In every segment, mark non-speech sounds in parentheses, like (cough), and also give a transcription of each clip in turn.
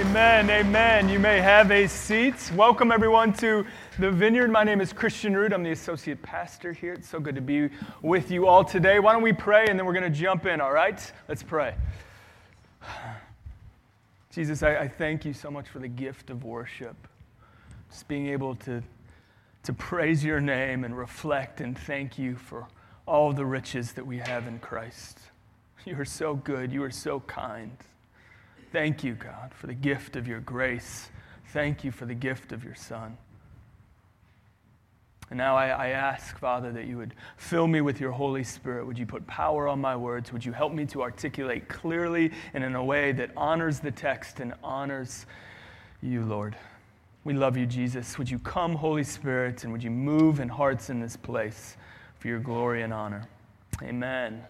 Amen, amen. You may have a seat. Welcome, everyone, to the Vineyard. My name is Christian Root. I'm the associate pastor here. It's so good to be with you all today. Why don't we pray and then we're going to jump in, all right? Let's pray. (sighs) Jesus, I, I thank you so much for the gift of worship. Just being able to, to praise your name and reflect and thank you for all the riches that we have in Christ. You are so good. You are so kind. Thank you, God, for the gift of your grace. Thank you for the gift of your Son. And now I, I, ask, Father, that you would fill me with your Holy Spirit. Would you put power on my words? Would you help me to articulate clearly and in a way that honors the text and honors you, Lord? We love you, Jesus. Would you come, Holy Spirit, and would you move in hearts in this place for your glory and honor? Amen.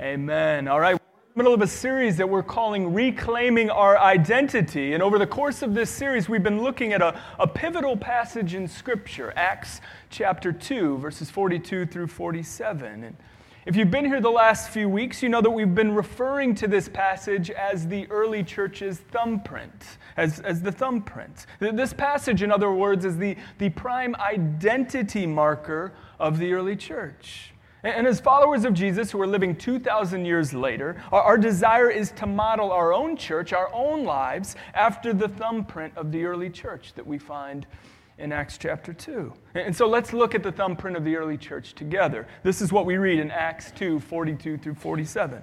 Amen. All right middle of a series that we're calling Reclaiming Our Identity. And over the course of this series, we've been looking at a, a, pivotal passage in Scripture, Acts chapter 2, verses 42 through 47. And if you've been here the last few weeks, you know that we've been referring to this passage as the early church's thumbprint, as, as the thumbprint. This passage, in other words, is the, the prime identity marker of the early church. And as followers of Jesus who are living 2,000 years later, our, desire is to model our own church, our own lives, after the thumbprint of the early church that we find in Acts chapter 2. And so let's look at the thumbprint of the early church together. This is what we read in Acts 2 42 through 47.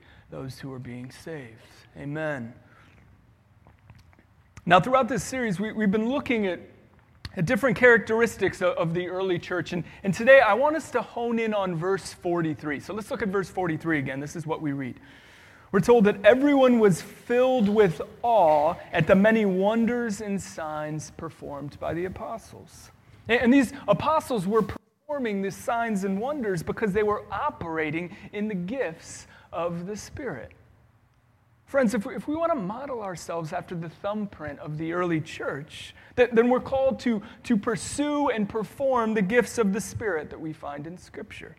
those who are being saved. Amen. Now, throughout this series, we, have been looking at, at different characteristics of, of, the early church. And, and today, I want us to hone in on verse 43. So let's look at verse 43 again. This is what we read. We're told that everyone was filled with awe at the many wonders and signs performed by the apostles. And, and these apostles were performing these signs and wonders because they were operating in the gifts of the Spirit. Friends, if we, if we want to model ourselves after the thumbprint of the early church, then we're called to, to pursue and perform the gifts of the Spirit that we find in Scripture.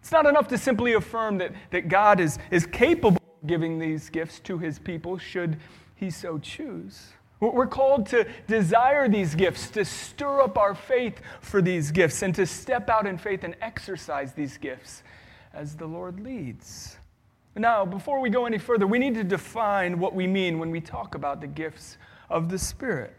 It's not enough to simply affirm that, that God is, is capable of giving these gifts to his people should he so choose. We're called to desire these gifts, to stir up our faith for these gifts, and to step out in faith and exercise these gifts as the Lord leads. Now, before we go any further, we need to define what we mean when we talk about the gifts of the Spirit.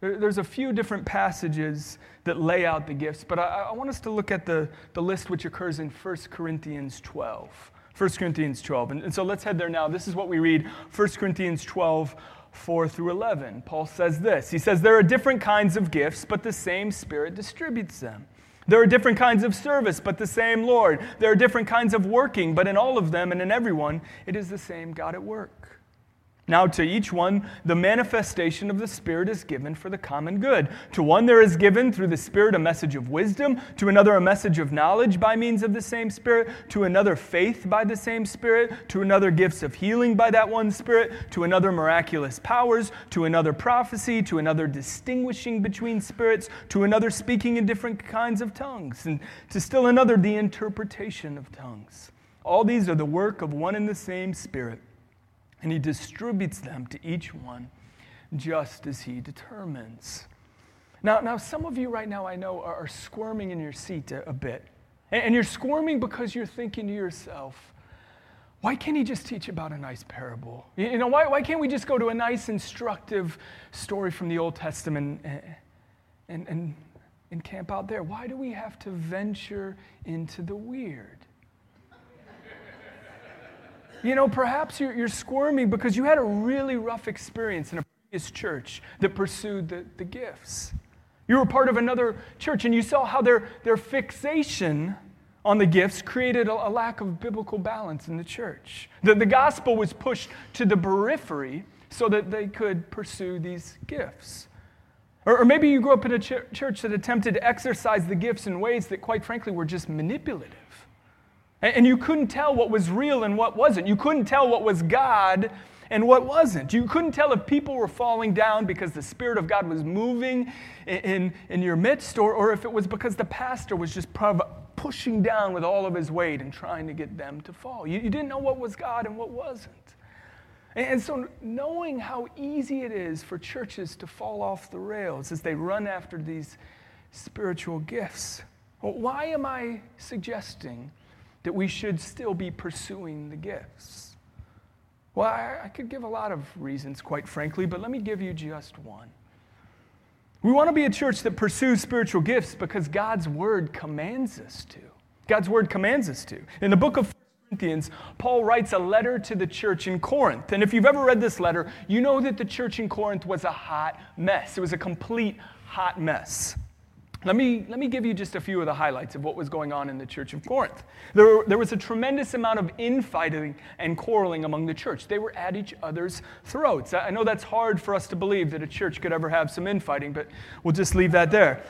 There's a few different passages that lay out the gifts, but I, want us to look at the, the list which occurs in 1 Corinthians 12. 1 Corinthians 12. And, so let's head there now. This is what we read 1 Corinthians 12, 4 through 11. Paul says this He says, There are different kinds of gifts, but the same Spirit distributes them. There are different kinds of service, but the same Lord. There are different kinds of working, but in all of them and in everyone, it is the same God at work. Now, to each one, the manifestation of the Spirit is given for the common good. To one, there is given through the Spirit a message of wisdom, to another, a message of knowledge by means of the same Spirit, to another, faith by the same Spirit, to another, gifts of healing by that one Spirit, to another, miraculous powers, to another, prophecy, to another, distinguishing between spirits, to another, speaking in different kinds of tongues, and to still another, the interpretation of tongues. All these are the work of one and the same Spirit and he distributes them to each one just as he determines. Now, now some of you right now I know are, are squirming in your seat a, a bit. And, and you're squirming because you're thinking to yourself, why can't he just teach about a nice parable? You know, why, why can't we just go to a nice, instructive story from the Old Testament and, and, and, and camp out there? Why do we have to venture into the weird? You know, perhaps you're, you're squirming because you had a really rough experience in a previous church that pursued the, the gifts. You were part of another church and you saw how their, their fixation on the gifts created a, a lack of biblical balance in the church. The, the gospel was pushed to the periphery so that they could pursue these gifts. Or, or maybe you grew up in a ch- church that attempted to exercise the gifts in ways that, quite frankly, were just manipulative. And, and you couldn't tell what was real and what wasn't. You couldn't tell what was God and what wasn't. You couldn't tell if people were falling down because the Spirit of God was moving in, in, your midst, or, or if it was because the pastor was just pushing down with all of his weight and trying to get them to fall. You, you didn't know what was God and what wasn't. And so, knowing how easy it is for churches to fall off the rails as they run after these spiritual gifts, well, why am I suggesting that we should still be pursuing the gifts? Well, I, I could give a lot of reasons, quite frankly, but let me give you just one. We want to be a church that pursues spiritual gifts because God's word commands us to. God's word commands us to. In the book of Corinthians, Paul writes a letter to the church in Corinth. And if you've ever read this letter, you know that the church in Corinth was a hot mess. It was a complete hot mess. Let me, let me give you just a few of the highlights of what was going on in the church of Corinth. There, there was a tremendous amount of infighting and quarreling among the church. They were at each other's throats. I know that's hard for us to believe that a church could ever have some infighting, but we'll just leave that there.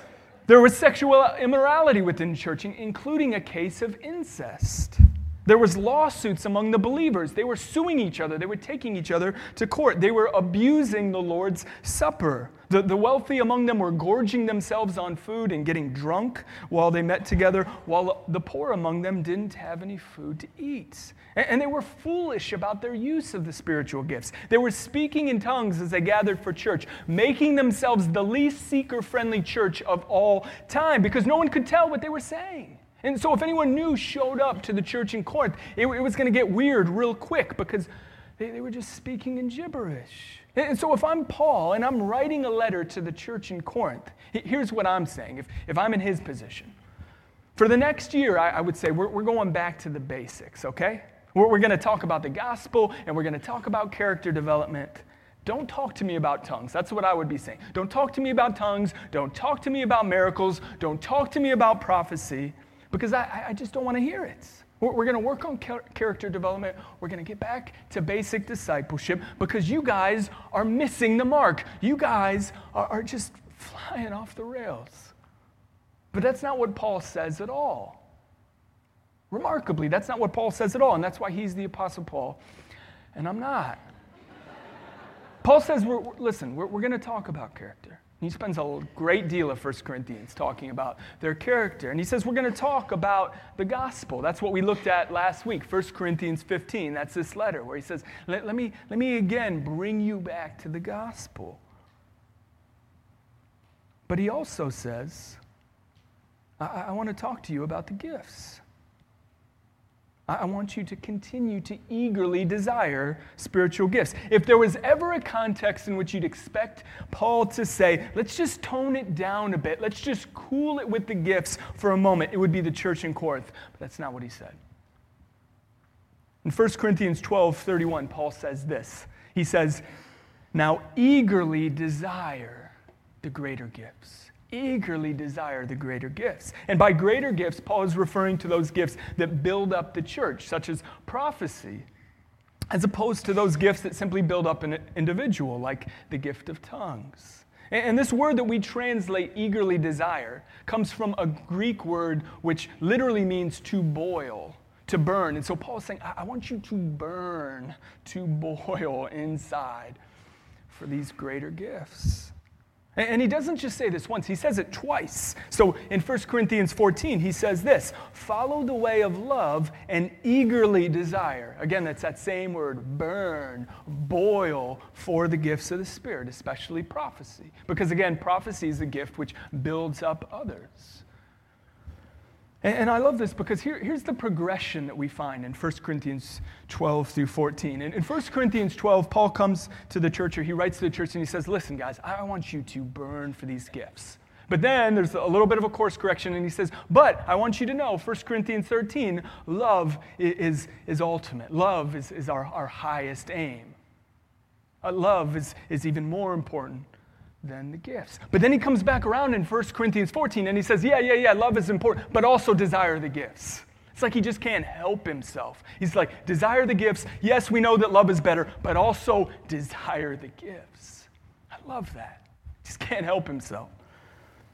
There was sexual immorality within church, including a case of incest. There was lawsuits among the believers. They were suing each other. They were taking each other to court. They were abusing the Lord's Supper. The, the wealthy among them were gorging themselves on food and getting drunk while they met together, while the poor among them didn't have any food to eat. And, and they were foolish about their use of the spiritual gifts. They were speaking in tongues as they gathered for church, making themselves the least seeker friendly church of all time because no one could tell what they were saying. And so, if anyone new showed up to the church in Corinth, it, it was going to get weird real quick because they, they were just speaking in gibberish. And so, if I'm Paul and I'm writing a letter to the church in Corinth, here's what I'm saying if, if I'm in his position. For the next year, I, I would say we're, we're going back to the basics, okay? We're, we're going to talk about the gospel and we're going to talk about character development. Don't talk to me about tongues. That's what I would be saying. Don't talk to me about tongues. Don't talk to me about miracles. Don't talk to me about prophecy because I, I just don't want to hear it. We're, going to work on character development. We're going to get back to basic discipleship because you guys are missing the mark. You guys are, just flying off the rails. But that's not what Paul says at all. Remarkably, that's not what Paul says at all, and that's why he's the Apostle Paul, and I'm not. Paul says, we're, listen, we're, we're going to talk about character. He spends a great deal of 1 Corinthians talking about their character. And he says, We're going to talk about the gospel. That's what we looked at last week, 1 Corinthians 15. That's this letter where he says, Let, let me, let me again bring you back to the gospel. But he also says, I, I want to talk to you about the gifts. I want you to continue to eagerly desire spiritual gifts. If there was ever a context in which you'd expect Paul to say, let's just tone it down a bit, let's just cool it with the gifts for a moment, it would be the church in Corinth. But that's not what he said. In 1 Corinthians 12 31, Paul says this He says, Now eagerly desire the greater gifts eagerly desire the greater gifts. And by greater gifts, Paul is referring to those gifts that build up the church, such as prophecy, as opposed to those gifts that simply build up an individual, like the gift of tongues. And this word that we translate eagerly desire comes from a Greek word which literally means to boil, to burn. And so Paul is saying, I want you to burn, to (laughs) boil inside for these greater gifts. And he doesn't just say this once, he says it twice. So in 1 Corinthians 14, he says this follow the way of love and eagerly desire. Again, that's that same word burn, boil for the gifts of the Spirit, especially prophecy. Because again, prophecy is a gift which builds up others. And, I love this because here, here's the progression that we find in 1 Corinthians 12 through 14. In, in 1 Corinthians 12, Paul comes to the church, or he writes to the church, and he says, Listen, guys, I want you to burn for these gifts. But then there's a little bit of a course correction, and he says, But I want you to know, 1 Corinthians 13, love is, is ultimate. Love is, is our, our highest aim. Uh, love is, is even more important than the gifts. But then he comes back around in 1 Corinthians 14 and he says, Yeah, yeah, yeah, love is important, but also desire the gifts. It's like he just can't help himself. He's like, desire the gifts. Yes, we know that love is better, but also desire the gifts. I love that. Just can't help himself.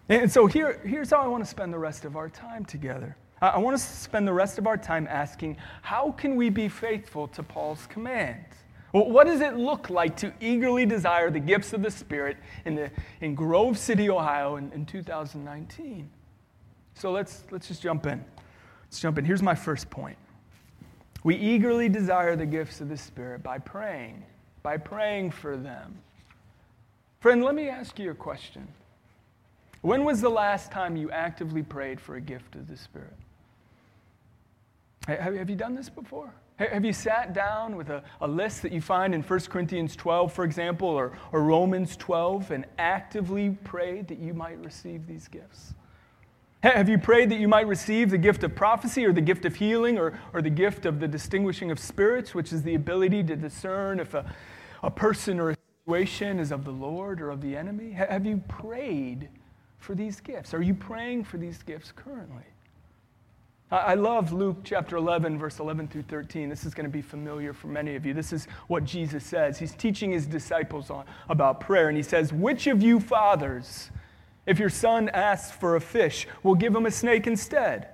And so here, here's how I want to spend the rest of our time together. I want to spend the rest of our time asking, how can we be faithful to Paul's command? Well, what does it look like to eagerly desire the gifts of the Spirit in, the, in Grove City, Ohio in, in 2019? So let's, let's just jump in. Let's jump in. Here's my first point. We eagerly desire the gifts of the Spirit by praying, by praying for them. Friend, let me ask you a question. When was the last time you actively prayed for a gift of the Spirit? Have you done this before? Have you sat down with a, a list that you find in 1 Corinthians 12, for example, or, or Romans 12, and actively prayed that you might receive these gifts? Have you prayed that you might receive the gift of prophecy or the gift of healing or, or the gift of the distinguishing of spirits, which is the ability to discern if a, a person or a situation is of the Lord or of the enemy? Have you prayed for these gifts? Are you praying for these gifts currently? I love Luke chapter 11, verse 11 through 13. This is going to be familiar for many of you. This is what Jesus says. He's teaching his disciples on, about prayer, and he says, Which of you fathers, if your son asks for a fish, will give him a snake instead?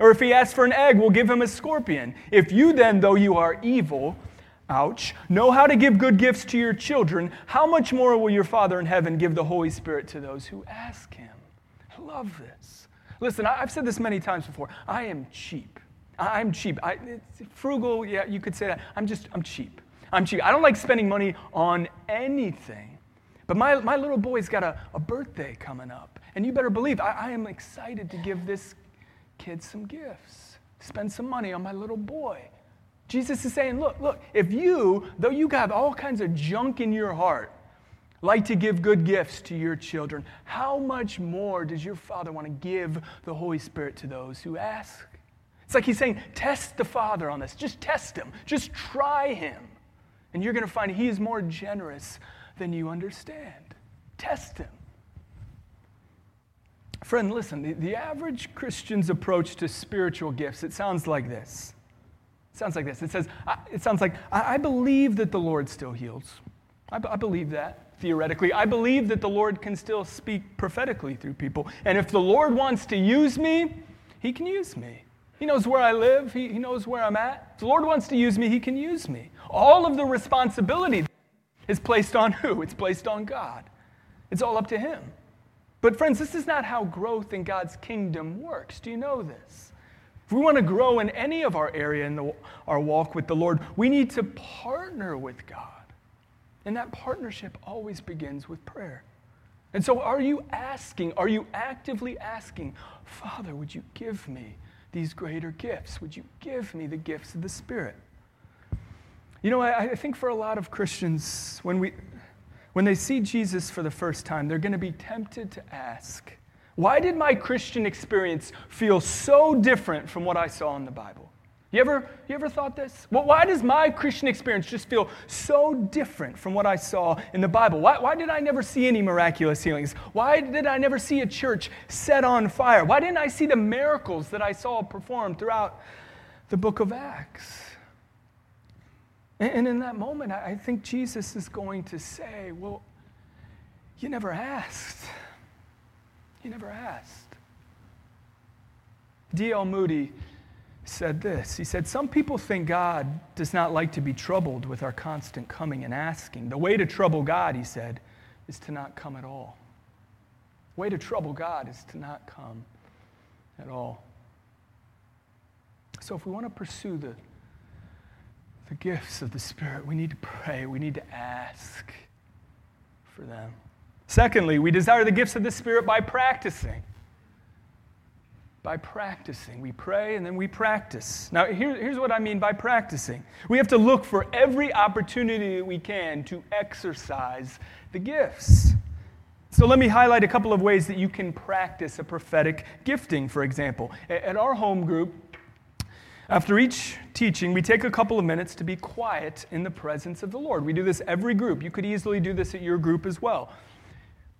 Or if he asks for an egg, will give him a scorpion? If you then, though you are evil, ouch, know how to give good gifts to your children, how much more will your Father in heaven give the Holy Spirit to those who ask him? I love this. Listen, I've said this many times before. I am cheap. I'm cheap. I, frugal, yeah, you could say that. I'm just, I'm cheap. I'm cheap. I don't like spending money on anything. But my, my little boy's got a, a birthday coming up. And you better believe I, I am excited to give this kid some gifts, spend some money on my little boy. Jesus is saying, look, look, if you, though you have all kinds of junk in your heart, like to give good gifts to your children, how much more does your Father want to give the Holy Spirit to those who ask? It's like he's saying, test the Father on this. Just test him. Just try him. And you're going to find he is more generous than you understand. Test him. Friend, listen, the, the average Christian's approach to spiritual gifts, it sounds like this. It sounds like this. It says, it sounds like, I, I believe that the Lord still heals. I, I believe that theoretically. I believe that the Lord can still speak prophetically through people. And if the Lord wants to use me, He can use me. He knows where I live, He, he knows where I'm at. If the Lord wants to use me, He can use me. All of the responsibility is placed on who? It's placed on God. It's all up to Him. But, friends, this is not how growth in God's kingdom works. Do you know this? If we want to grow in any of our area in the, our walk with the Lord, we need to partner with God. And that partnership always begins with prayer. And so, are you asking, are you actively asking, Father, would you give me these greater gifts? Would you give me the gifts of the Spirit? You know, I, I think for a lot of Christians, when, we, when they see Jesus for the first time, they're going to be tempted to ask, why did my Christian experience feel so different from what I saw in the Bible? You ever, you ever thought this? Well, why does my Christian experience just feel so different from what I saw in the Bible? Why, why did I never see any miraculous healings? Why did I never see a church set on fire? Why didn't I see the miracles that I saw performed throughout the book of Acts? And, and in that moment, I, I think Jesus is going to say, Well, you never asked. You never asked. D.L. Moody said this He said, Some people think God does not like to be troubled with our constant coming and asking. The way to trouble God, he said, is to not come at all. The way to trouble God is to not come at all. So if we want to pursue the, the gifts of the Spirit, we need to pray, we need to ask for them. Secondly, we desire the gifts of the Spirit by practicing by practicing. We pray and then we practice. Now, here, here's what I mean by practicing we have to look for every opportunity that we can to exercise the gifts. So, let me highlight a couple of ways that you can practice a prophetic gifting, for example. At our home group, after each teaching, we take a couple of minutes to be quiet in the presence of the Lord. We do this every group. You could easily do this at your group as well.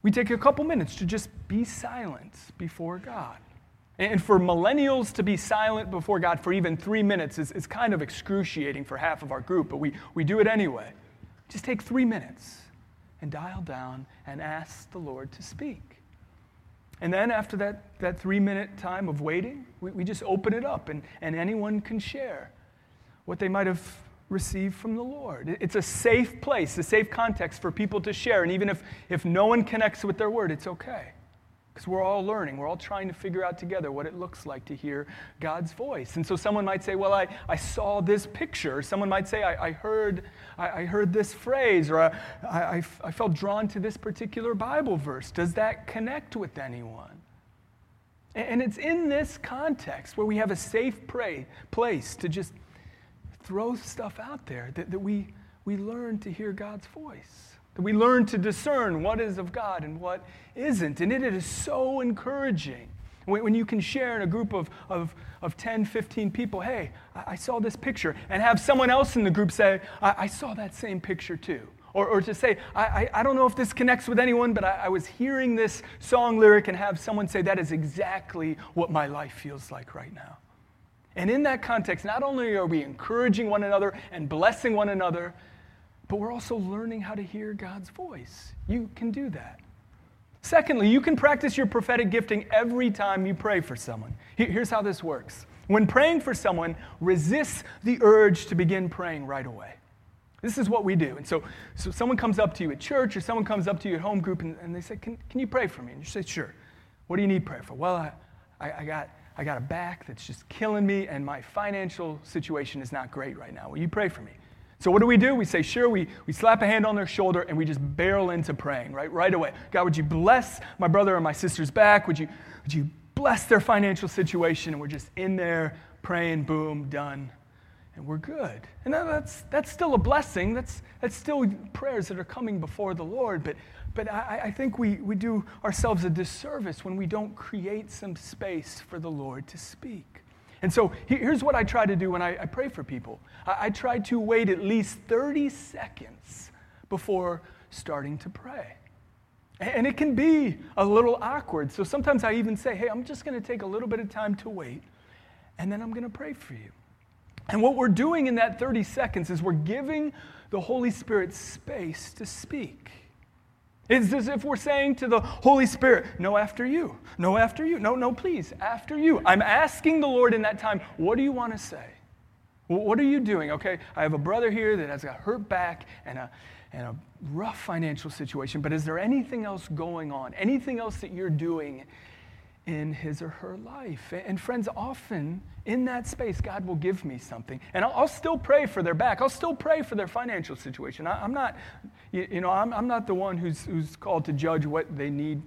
We take a couple minutes to just be silent before God. And for millennials to be silent before God for even three minutes is, is kind of excruciating for half of our group, but we, we do it anyway. Just take three minutes and dial down and ask the Lord to speak. And then after that, that three minute time of waiting, we, we just open it up and, and anyone can share what they might have received from the Lord. It's a safe place, a safe context for people to share. And even if, if no one connects with their word, it's okay. Because we're all learning. We're all trying to figure out together what it looks like to hear God's voice. And so someone might say, Well, I, I saw this picture. Someone might say, I, I heard, I, I, heard this phrase, or I, I, I felt drawn to this particular Bible verse. Does that connect with anyone? And it's in this context where we have a safe pray, place to just throw stuff out there that, that we, we learn to hear God's voice that we learn to discern what is of God and what isn't. And it is so encouraging when, you can share in a group of, of, of 10, 15 people, hey, I, saw this picture, and have someone else in the group say, I, I saw that same picture too. Or, or to say, I, I, I, don't know if this connects with anyone, but I, I was hearing this song lyric and have someone say, that is exactly what my life feels like right now. And in that context, not only are we encouraging one another and blessing one another, but we're also learning how to hear God's voice. You can do that. Secondly, you can practice your prophetic gifting every time you pray for someone. Here's how this works when praying for someone, resist the urge to begin praying right away. This is what we do. And so, so someone comes up to you at church or someone comes up to you at home group and, and they say, can, can you pray for me? And you say, Sure. What do you need prayer for? Well, I, I, I, got, I got a back that's just killing me and my financial situation is not great right now. Will you pray for me? So what do we do? We say, sure, we, we slap a hand on their shoulder and we just barrel into praying, right? Right away. God, would you bless my brother or my sister's back? Would you, would you bless their financial situation? And we're just in there praying, boom, done. And we're good. And that's, that's still a blessing. That's, that's still prayers that are coming before the Lord. But, but I, I think we, we do ourselves a disservice when we don't create some space for the Lord to speak. And so here's what I try to do when I, I pray for people I, I try to wait at least 30 seconds before starting to pray. And it can be a little awkward. So sometimes I even say, hey, I'm just going to take a little bit of time to wait, and then I'm going to pray for you. And what we're doing in that 30 seconds is we're giving the Holy Spirit space to speak. It's as if we're saying to the Holy Spirit, No, after you. No, after you. No, no, please, after you. I'm asking the Lord in that time, What do you want to say? What are you doing? Okay, I have a brother here that has a hurt back and a, and a rough financial situation, but is there anything else going on? Anything else that you're doing in his or her life. And friends, often in that space, God will give me something. And I'll, I'll still pray for their back. I'll still pray for their financial situation. I, am not, you, you know, I'm, I'm, not the one who's, who's called to judge what they need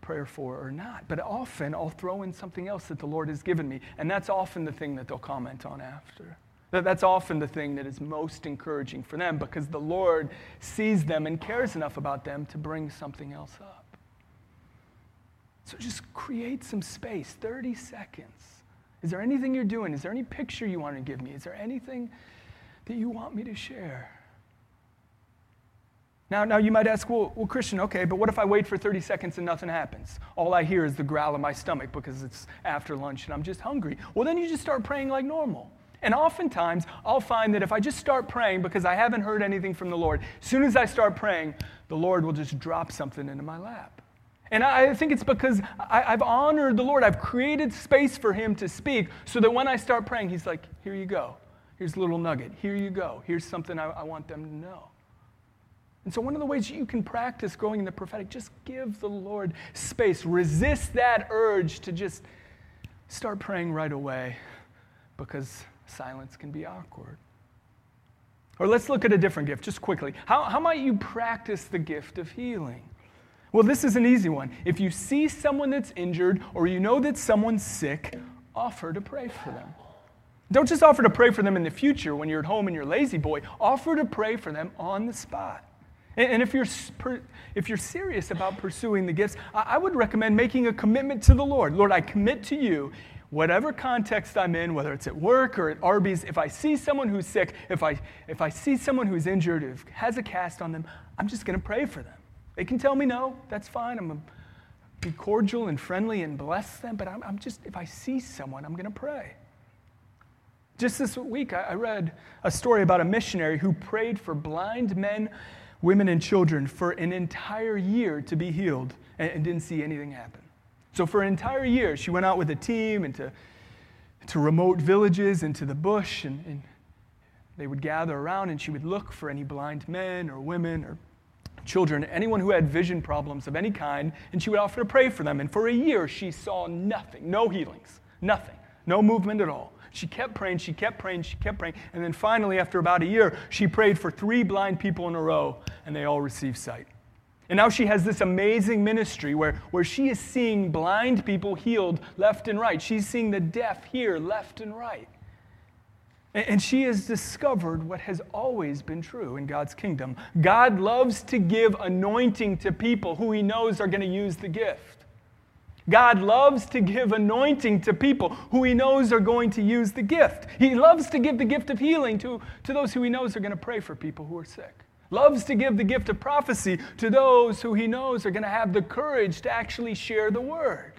prayer for or not. But often I'll throw in something else that the Lord has given me. And that's often the thing that they'll comment on after. That's often the thing that is most encouraging for them because the Lord sees them and cares enough about them to bring something else up. So just create some space 30 seconds. Is there anything you're doing? Is there any picture you want to give me? Is there anything that you want me to share? Now, now you might ask, well, well, Christian, okay, but what if I wait for 30 seconds and nothing happens? All I hear is the growl of my stomach because it's after lunch and I'm just hungry. Well, then you just start praying like normal. And oftentimes, I'll find that if I just start praying because I haven't heard anything from the Lord, as soon as I start praying, the Lord will just drop something into my lap. And I think it's because I, have honored the Lord. I've created space for Him to speak so that when I start praying, He's like, here you go. Here's a little nugget. Here you go. Here's something I, I want them to know. And so, one of the ways you can practice growing in the prophetic, just give the Lord space. Resist that urge to just start praying right away because silence can be awkward. Or let's look at a different gift, just quickly. How, how might you practice the gift of healing? Well, this is an easy one. If you see someone that's injured or you know that someone's sick, offer to pray for them. Don't just offer to pray for them in the future when you're at home and you're La-Z-Boy. Offer to pray for them on the spot. And if you're, if you're serious about pursuing the gifts, I would recommend making a commitment to the Lord. Lord, I commit to you, whatever context I'm in, whether it's at work or at Arby's, if I see someone who's sick, if I, if I see someone who's injured, who has a cast on them, I'm just going to pray for them. They can tell me no, that's fine. I'm going to be cordial and friendly and bless them, but I'm, I'm just, if I see someone, I'm going to pray. Just this week, I read a story about a missionary who prayed for blind men, women, and children for an entire year to be healed and, and didn't see anything happen. So, for an entire year, she went out with a team into to remote villages, into the bush, and, and they would gather around and she would look for any blind men or women or children, anyone who had vision problems of any kind, and she would offer to pray for them. And for a year, she saw nothing, no healings, nothing, no movement at all. She kept praying, she kept praying, she kept praying. And then finally, after about a year, she prayed for three blind people in a row, and they all received sight. And now she has this amazing ministry where, where she is seeing blind people healed left and right. She's seeing the deaf hear left and right. And, she has discovered what has always been true in God's kingdom. God loves to give anointing to people who he knows are going to use the gift. God loves to give anointing to people who he knows are going to use the gift. He loves to give the gift of healing to, to those who he knows are going to pray for people who are sick. Loves to give the gift of prophecy to those who he knows are going to have the courage to actually share the word.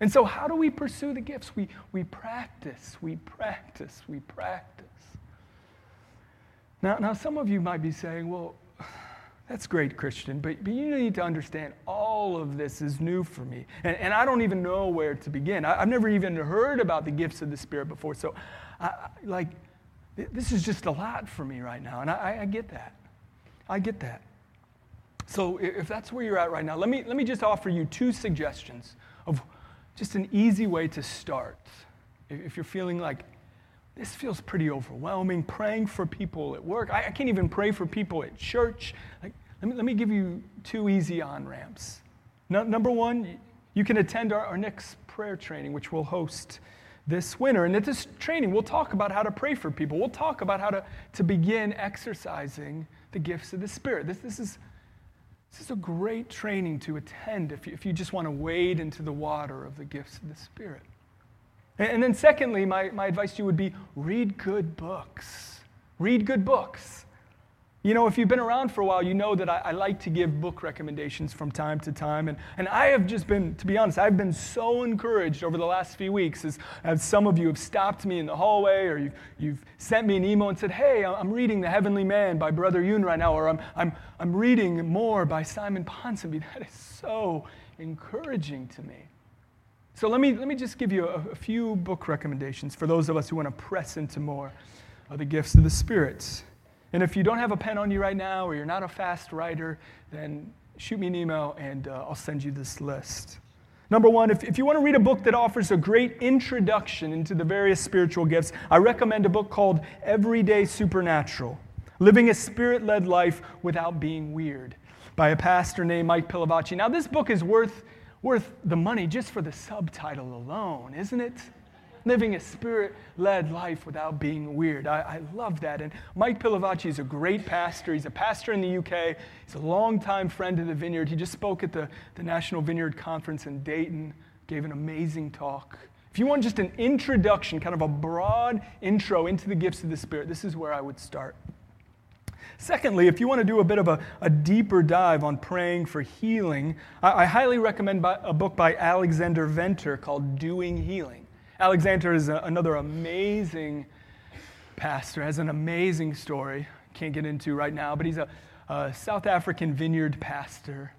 And so, how do we pursue the gifts? We, we practice, we practice, we practice. Now, now, some of you might be saying, well, that's great, Christian, but, but you need to understand all of this is new for me. And, and I don't even know where to begin. I, have never even heard about the gifts of the Spirit before. So, I, like, this is just a lot for me right now. And I, I get that. I get that. So, if that's where you're at right now, let me, let me just offer you two suggestions of just an easy way to start. If you're feeling like, this feels pretty overwhelming. Praying for people at work. I, I can't even pray for people at church. Like, let, me, let me give you two easy on ramps. No, number one, you can attend our, our next prayer training, which we'll host this winter. And at this training, we'll talk about how to pray for people. We'll talk about how to, to begin exercising the gifts of the Spirit. This, this, is, this is a great training to attend if you, if you just want to wade into the water of the gifts of the Spirit. And then, secondly, my, my advice to you would be read good books. Read good books. You know, if you've been around for a while, you know that I, I, like to give book recommendations from time to time. And, and I have just been, to be honest, I've been so encouraged over the last few weeks as, as some of you have stopped me in the hallway or you've, you've sent me an email and said, Hey, I'm reading The Heavenly Man by Brother Yun right now, or I'm, I'm, I'm reading more by Simon Ponsonby. (laughs) That is so encouraging to me. So let me, let me just give you a, a few book recommendations for those of us who want to press into more of the gifts of the Spirit. And if you don't have a pen on you right now or you're not a fast writer, then shoot me an email and uh, I'll send you this list. Number one, if, if you want to read a book that offers a great introduction into the various spiritual gifts, I recommend a book called Everyday Supernatural Living a Spirit Led Life Without Being Weird by a pastor named Mike Pilavachi. Now, this book is worth worth the money just for the subtitle alone, isn't it? Living a spirit led life without being weird. I, I, love that. And Mike Pilavachi is a great pastor. He's a pastor in the UK. He's a longtime friend of the Vineyard. He just spoke at the, the National Vineyard Conference in Dayton, gave an amazing talk. If you want just an introduction, kind of a broad intro into the gifts of the Spirit, this is where I would start. Secondly, if you want to do a bit of a, a deeper dive on praying for healing, I, I highly recommend a book by Alexander Venter called Doing Healing. Alexander is a, another amazing pastor, has an amazing story. Can't get into right now, but he's a, a South African vineyard pastor.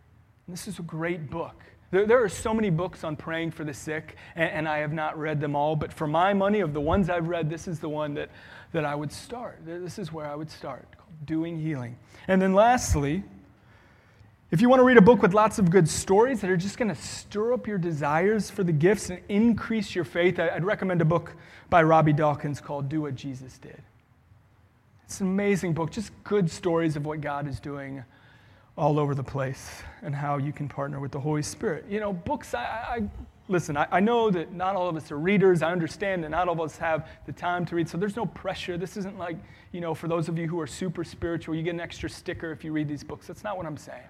And this is a great book. There, there, are so many books on praying for the sick, and, and, I have not read them all, but for my money, of the ones I've read, this is the one that, that I would start. This is where I would start doing healing. And then lastly, if you want to read a book with lots of good stories that are just going to stir up your desires for the gifts and increase your faith, I'd recommend a book by Robby Dawkins called Do What Jesus Did. It's an amazing book, just good stories of what God is doing all over the place and how you can partner with the Holy Spirit. You know, books, I, I listen, I, I, know that not all of us are readers. I understand that not all of us have the time to read, so there's no pressure. This isn't like, you know, for those of you who are super spiritual, you get an extra sticker if you read these books. That's not what I'm saying.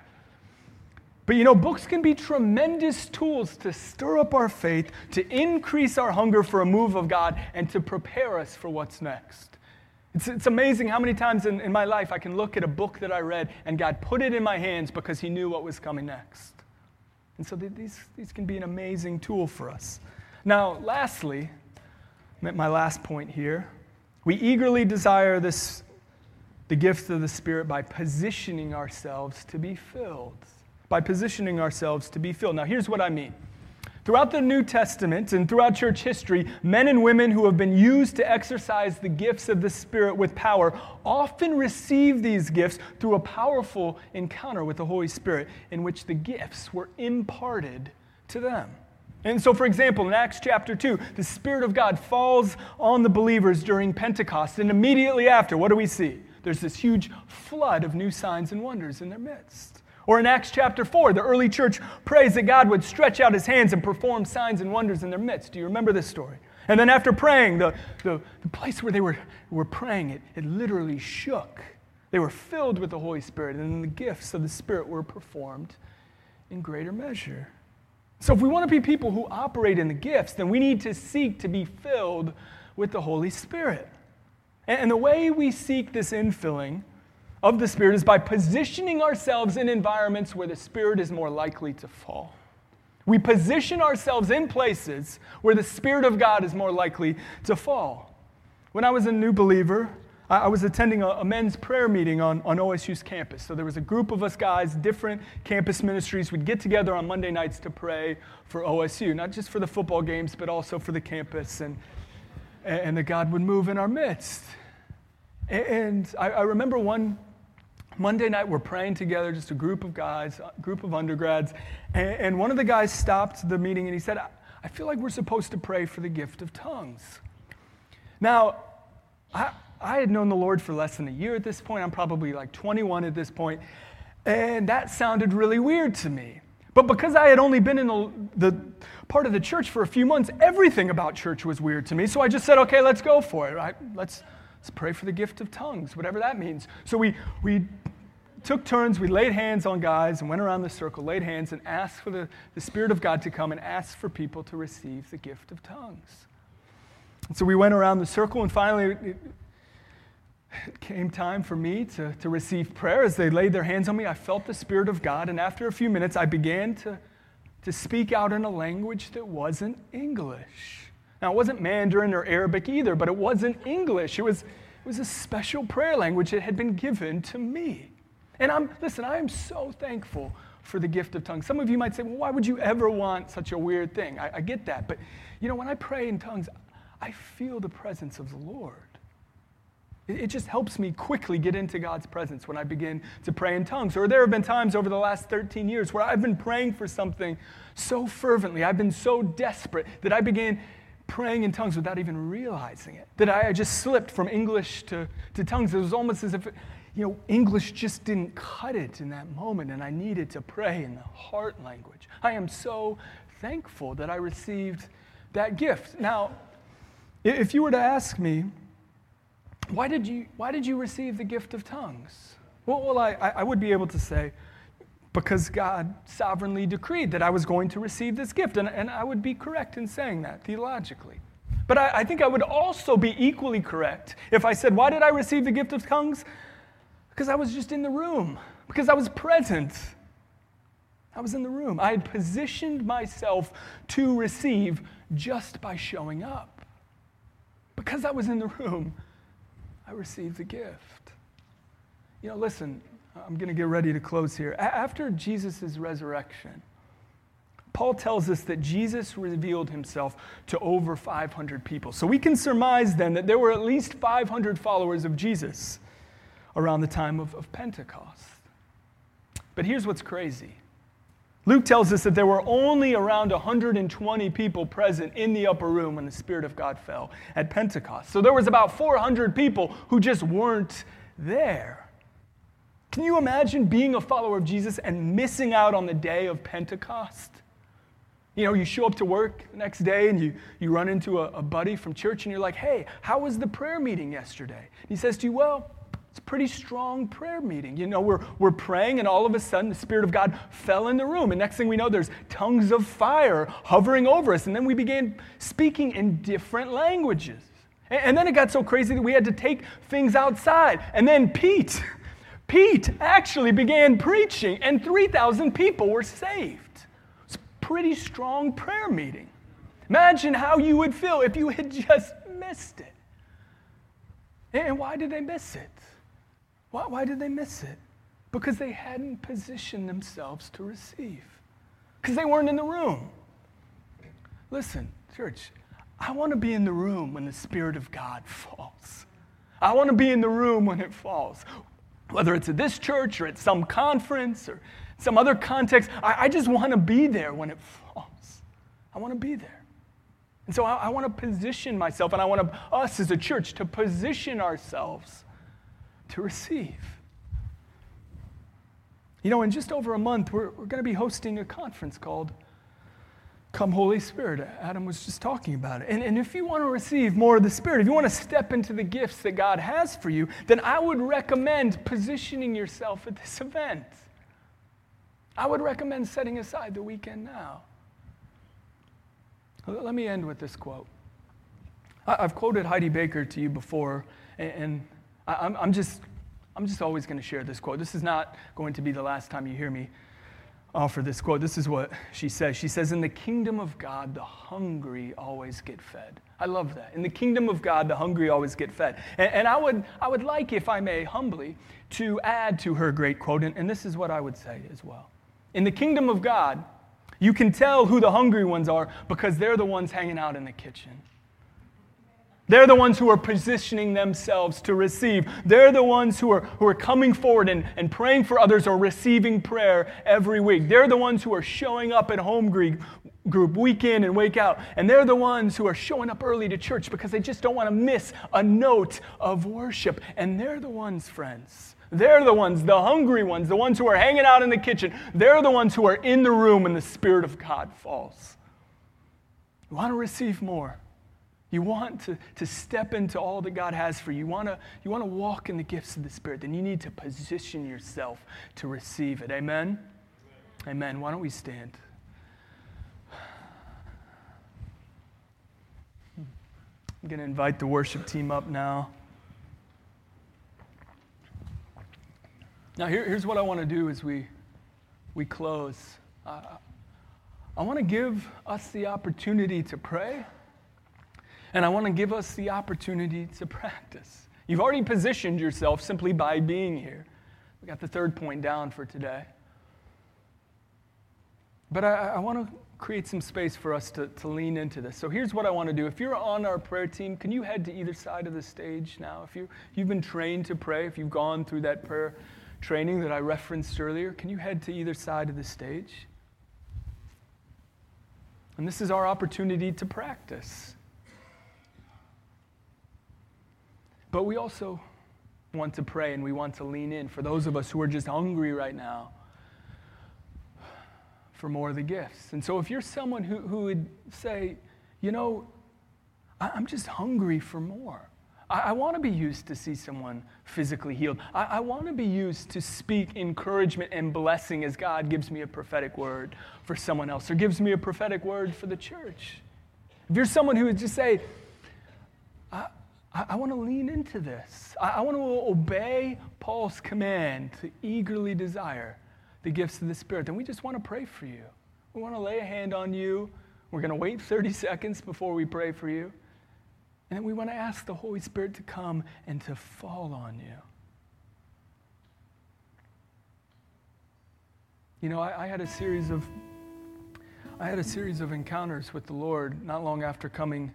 But you know, books can be tremendous tools to stir up our faith, to increase our hunger for a move of God, and to prepare us for what's next. It's, it's amazing how many times in, in my life I can look at a book that I read and God put it in my hands because He knew what was coming next. And so these, these can be an amazing tool for us. Now, lastly, my last point here, we eagerly desire this, the gift of the Spirit by positioning ourselves to be filled. By positioning ourselves to be filled. Now, here's what I mean. Throughout the New Testament and throughout church history, men and women who have been used to exercise the gifts of the Spirit with power often receive these gifts through a powerful encounter with the Holy Spirit in which the gifts were imparted to them. And so, for example, in Acts chapter 2, the Spirit of God falls on the believers during Pentecost. And immediately after, what do we see? There's this huge flood of new signs and wonders in their midst. Or in Acts chapter 4, the early church prays that God would stretch out his hands and perform signs and wonders in their midst. Do you remember this story? And then after praying, the, the, the place where they were, were praying, it, it literally shook. They were filled with the Holy Spirit, and the gifts of the Spirit were performed in greater measure. So, if we want to be people who operate in the gifts, then we need to seek to be filled with the Holy Spirit. And, and the way we seek this infilling of the Spirit is by positioning ourselves in environments where the Spirit is more likely to fall. We position ourselves in places where the Spirit of God is more likely to fall. When I was a new believer, I was attending a, men's prayer meeting on, on OSU's campus. So there was a group of us guys, different campus ministries. We'd get together on Monday nights to pray for OSU, not just for the football games, but also for the campus, and, and that God would move in our midst. And I, I remember one Monday night, we're praying together, just a group of guys, a group of undergrads. And, and one of the guys stopped the meeting and he said, I feel like we're supposed to pray for the gift of tongues. Now, I, I had known the Lord for less than a year at this point. I'm probably like 21 at this point, And that sounded really weird to me. But because I had only been in the, the, part of the church for a few months, everything about church was weird to me. So I just said, okay, let's go for it, right? Let's, let's pray for the gift of tongues, whatever that means. So we, we took turns. We laid hands on guys and went around the circle, laid hands, and asked for the, the Spirit of God to come and asked for people to receive the gift of tongues. And so we went around the circle, and finally, it, it came time for me to, to receive prayer. As they laid their hands on me, I felt the Spirit of God, and after a few minutes, I began to, to speak out in a language that wasn't English. Now, it wasn't Mandarin or Arabic either, but it wasn't English. It was, it was a special prayer language that had been given to me. And I'm, listen, I am so thankful for the gift of tongues. Some of you might say, well, why would you ever want such a weird thing? I, I get that. But, you know, when I pray in tongues, I feel the presence of the Lord. It, it just helps me quickly get into God's presence when I begin to pray in tongues. Or there have been times over the last 13 years where I've been praying for something so fervently, I've been so desperate that I began praying in tongues without even realizing it. That I just slipped from English to, to tongues. It was almost as if you know, English just didn't cut it in that moment, and I needed to pray in the heart language. I am so thankful that I received that gift. Now, if you were to ask me, why did you, why did you receive the gift of tongues? Well, well I, I would be able to say, because God sovereignly decreed that I was going to receive this gift. And, and I would be correct in saying that theologically. But I, I think I would also be equally correct if I said, Why did I receive the gift of tongues? Because I was just in the room, because I was present. I was in the room. I had positioned myself to receive just by showing up. Because I was in the room, I received the gift. You know, listen, I'm going to get ready to close here. After Jesus' resurrection, Paul tells us that Jesus revealed himself to over 500 people. So we can surmise then that there were at least 500 followers of Jesus around the time of, of Pentecost. But here's what's crazy Luke tells us that there were only around 120 people present in the upper room when the Spirit of God fell at Pentecost. So there was about 400 people who just weren't there. Can you imagine being a follower of Jesus and missing out on the day of Pentecost? You know, you show up to work the next day and you, you run into a, a buddy from church and you're like, hey, how was the prayer meeting yesterday? And he says to you, well, it's a pretty strong prayer meeting. You know, we're, we're praying, and all of a sudden the Spirit of God fell in the room. And next thing we know, there's tongues of fire hovering over us. And then we began speaking in different languages. And, and then it got so crazy that we had to take things outside. And then Pete, (laughs) Pete actually began preaching, and 3,000 people were saved. It's a pretty strong prayer meeting. Imagine how you would feel if you had (laughs) just missed it. And why did they miss it? Why, why did they miss it? Because they hadn't positioned themselves to receive, because they weren't in the room. Listen, church, I want to be in the room when the Spirit of God (laughs) falls. I want to be in the room when it falls. Whether it's at this church or at some conference or some other context, I, I just want to be there when it falls. I want to be there. And so I, I want to position myself, and I want us as a church to position ourselves to receive. You know, in just over a month, we're, we're going to be hosting a conference called Come, Holy Spirit. Adam was just talking about it. And, and if you want to receive more of the Spirit, if you want to step into the gifts that God has for you, then I would recommend positioning yourself at this event. I would recommend setting aside the weekend now. Let me end with this quote. I've quoted Heidi Baker to you before, and I'm just, I'm just always going to share this quote. This is not going to be the last time you hear me offer this quote. This is what she says. She says, In the kingdom of God, the hungry always get fed. I love that. In the kingdom of God, the hungry always get fed. And, and I, would, I would like, if I may, humbly, to add to her great quote, and, and this is what I would say as well. In the kingdom of God, you can tell who the hungry ones are because they're the ones hanging out in the kitchen. They're the ones who are positioning themselves to receive. They're the ones who are, who are coming forward and, and praying for others or receiving prayer every week. They're the ones who are showing up at home group, group week in and week out. And they're the ones who are showing up early to church because they just don't want to miss a note of worship. And they're the ones, friends. They're the ones, the hungry ones, the ones who are hanging out in the kitchen. They're the ones who are in the room when the Spirit of God falls. You want to receive more. You want to, to step into all that God has for you. You want, to, you want to walk in the gifts of the Spirit. Then you need to position yourself to receive it. Amen? Amen. Amen. Why don't we stand? I'm going to invite the worship team up now. Now, here, here's what I want to do as we, we close. Uh, I want to give us the opportunity to pray. And I want to give us the opportunity to practice. You've already positioned yourself simply by being here. We got the third point down for today. But I, I want to create some space for us to, to lean into this. So here's what I want to do. If you're on our prayer team, can you head to either side of the stage now? If you, you've been trained to pray, if you've gone through that prayer training that I referenced earlier, can you head to either side of the stage? And this is our opportunity to practice. But we also want to pray and we want to lean in for those of us who are just hungry right now for more of the gifts. And so if you're someone who, who would say, you know, I'm just hungry for more. I, I want to be used to see someone physically healed. I, I want to be used to speak encouragement and blessing as God gives me a prophetic word for someone else or gives me a prophetic word for the church. If you're someone who would just say, I, I want to lean into this. I, I want to obey Paul's command to eagerly desire the gifts of the Spirit. And we just want to pray for you. We want to lay a hand on you. We're going to wait (laughs) 30 seconds before we pray for you. And then we want to ask the Holy Spirit to come and to fall on you. You know, I, I, had a series of I had a series of encounters with the Lord not long after coming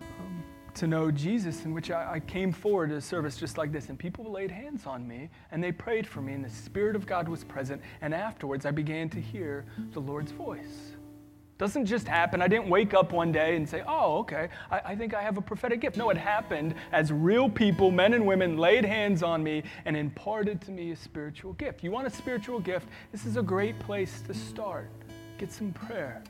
um, to know Jesus, in which I, I, came forward to a service just like this, and people laid hands on me and they prayed for me, and the Spirit of God was present. And afterwards, I began to hear the Lord's voice. Doesn't just happen. I didn't wake up one day and say, oh, okay, I, I think I have a prophetic gift. No, it happened as real people, men and women, laid hands on me and imparted to me a spiritual gift. You want a spiritual gift? This is a great place to start. Get some prayer.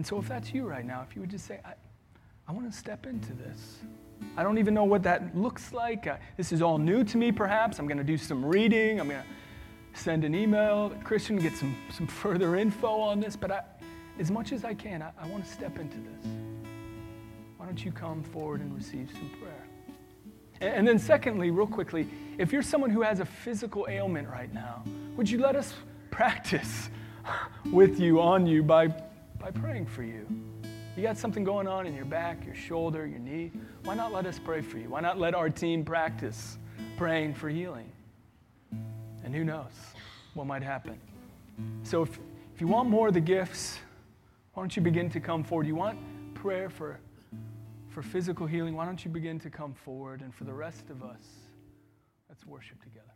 And so, if that's you right now, if you would just say, I, I want to step into this. I don't even know what that looks like. This is all new to me, perhaps. I'm going to do some reading. I'm going to send an email to Christian, get some, some (laughs) further info on this. But I, as much as I can, I, I want to step into this. Why don't you come forward and receive some prayer? And, and then, secondly, real quickly, if you're someone who has a physical ailment right now, would you let us (laughs) practice with you, on you, by, by praying for you. You got something going on in your back, your shoulder, your knee. Why not let us pray for you? Why not let our team practice praying for healing? And who knows what might happen? So if, if you want more of the gifts, why don't you begin to come forward? You want prayer for, for physical healing? Why don't you begin to come forward? And for the rest of us, let's worship together.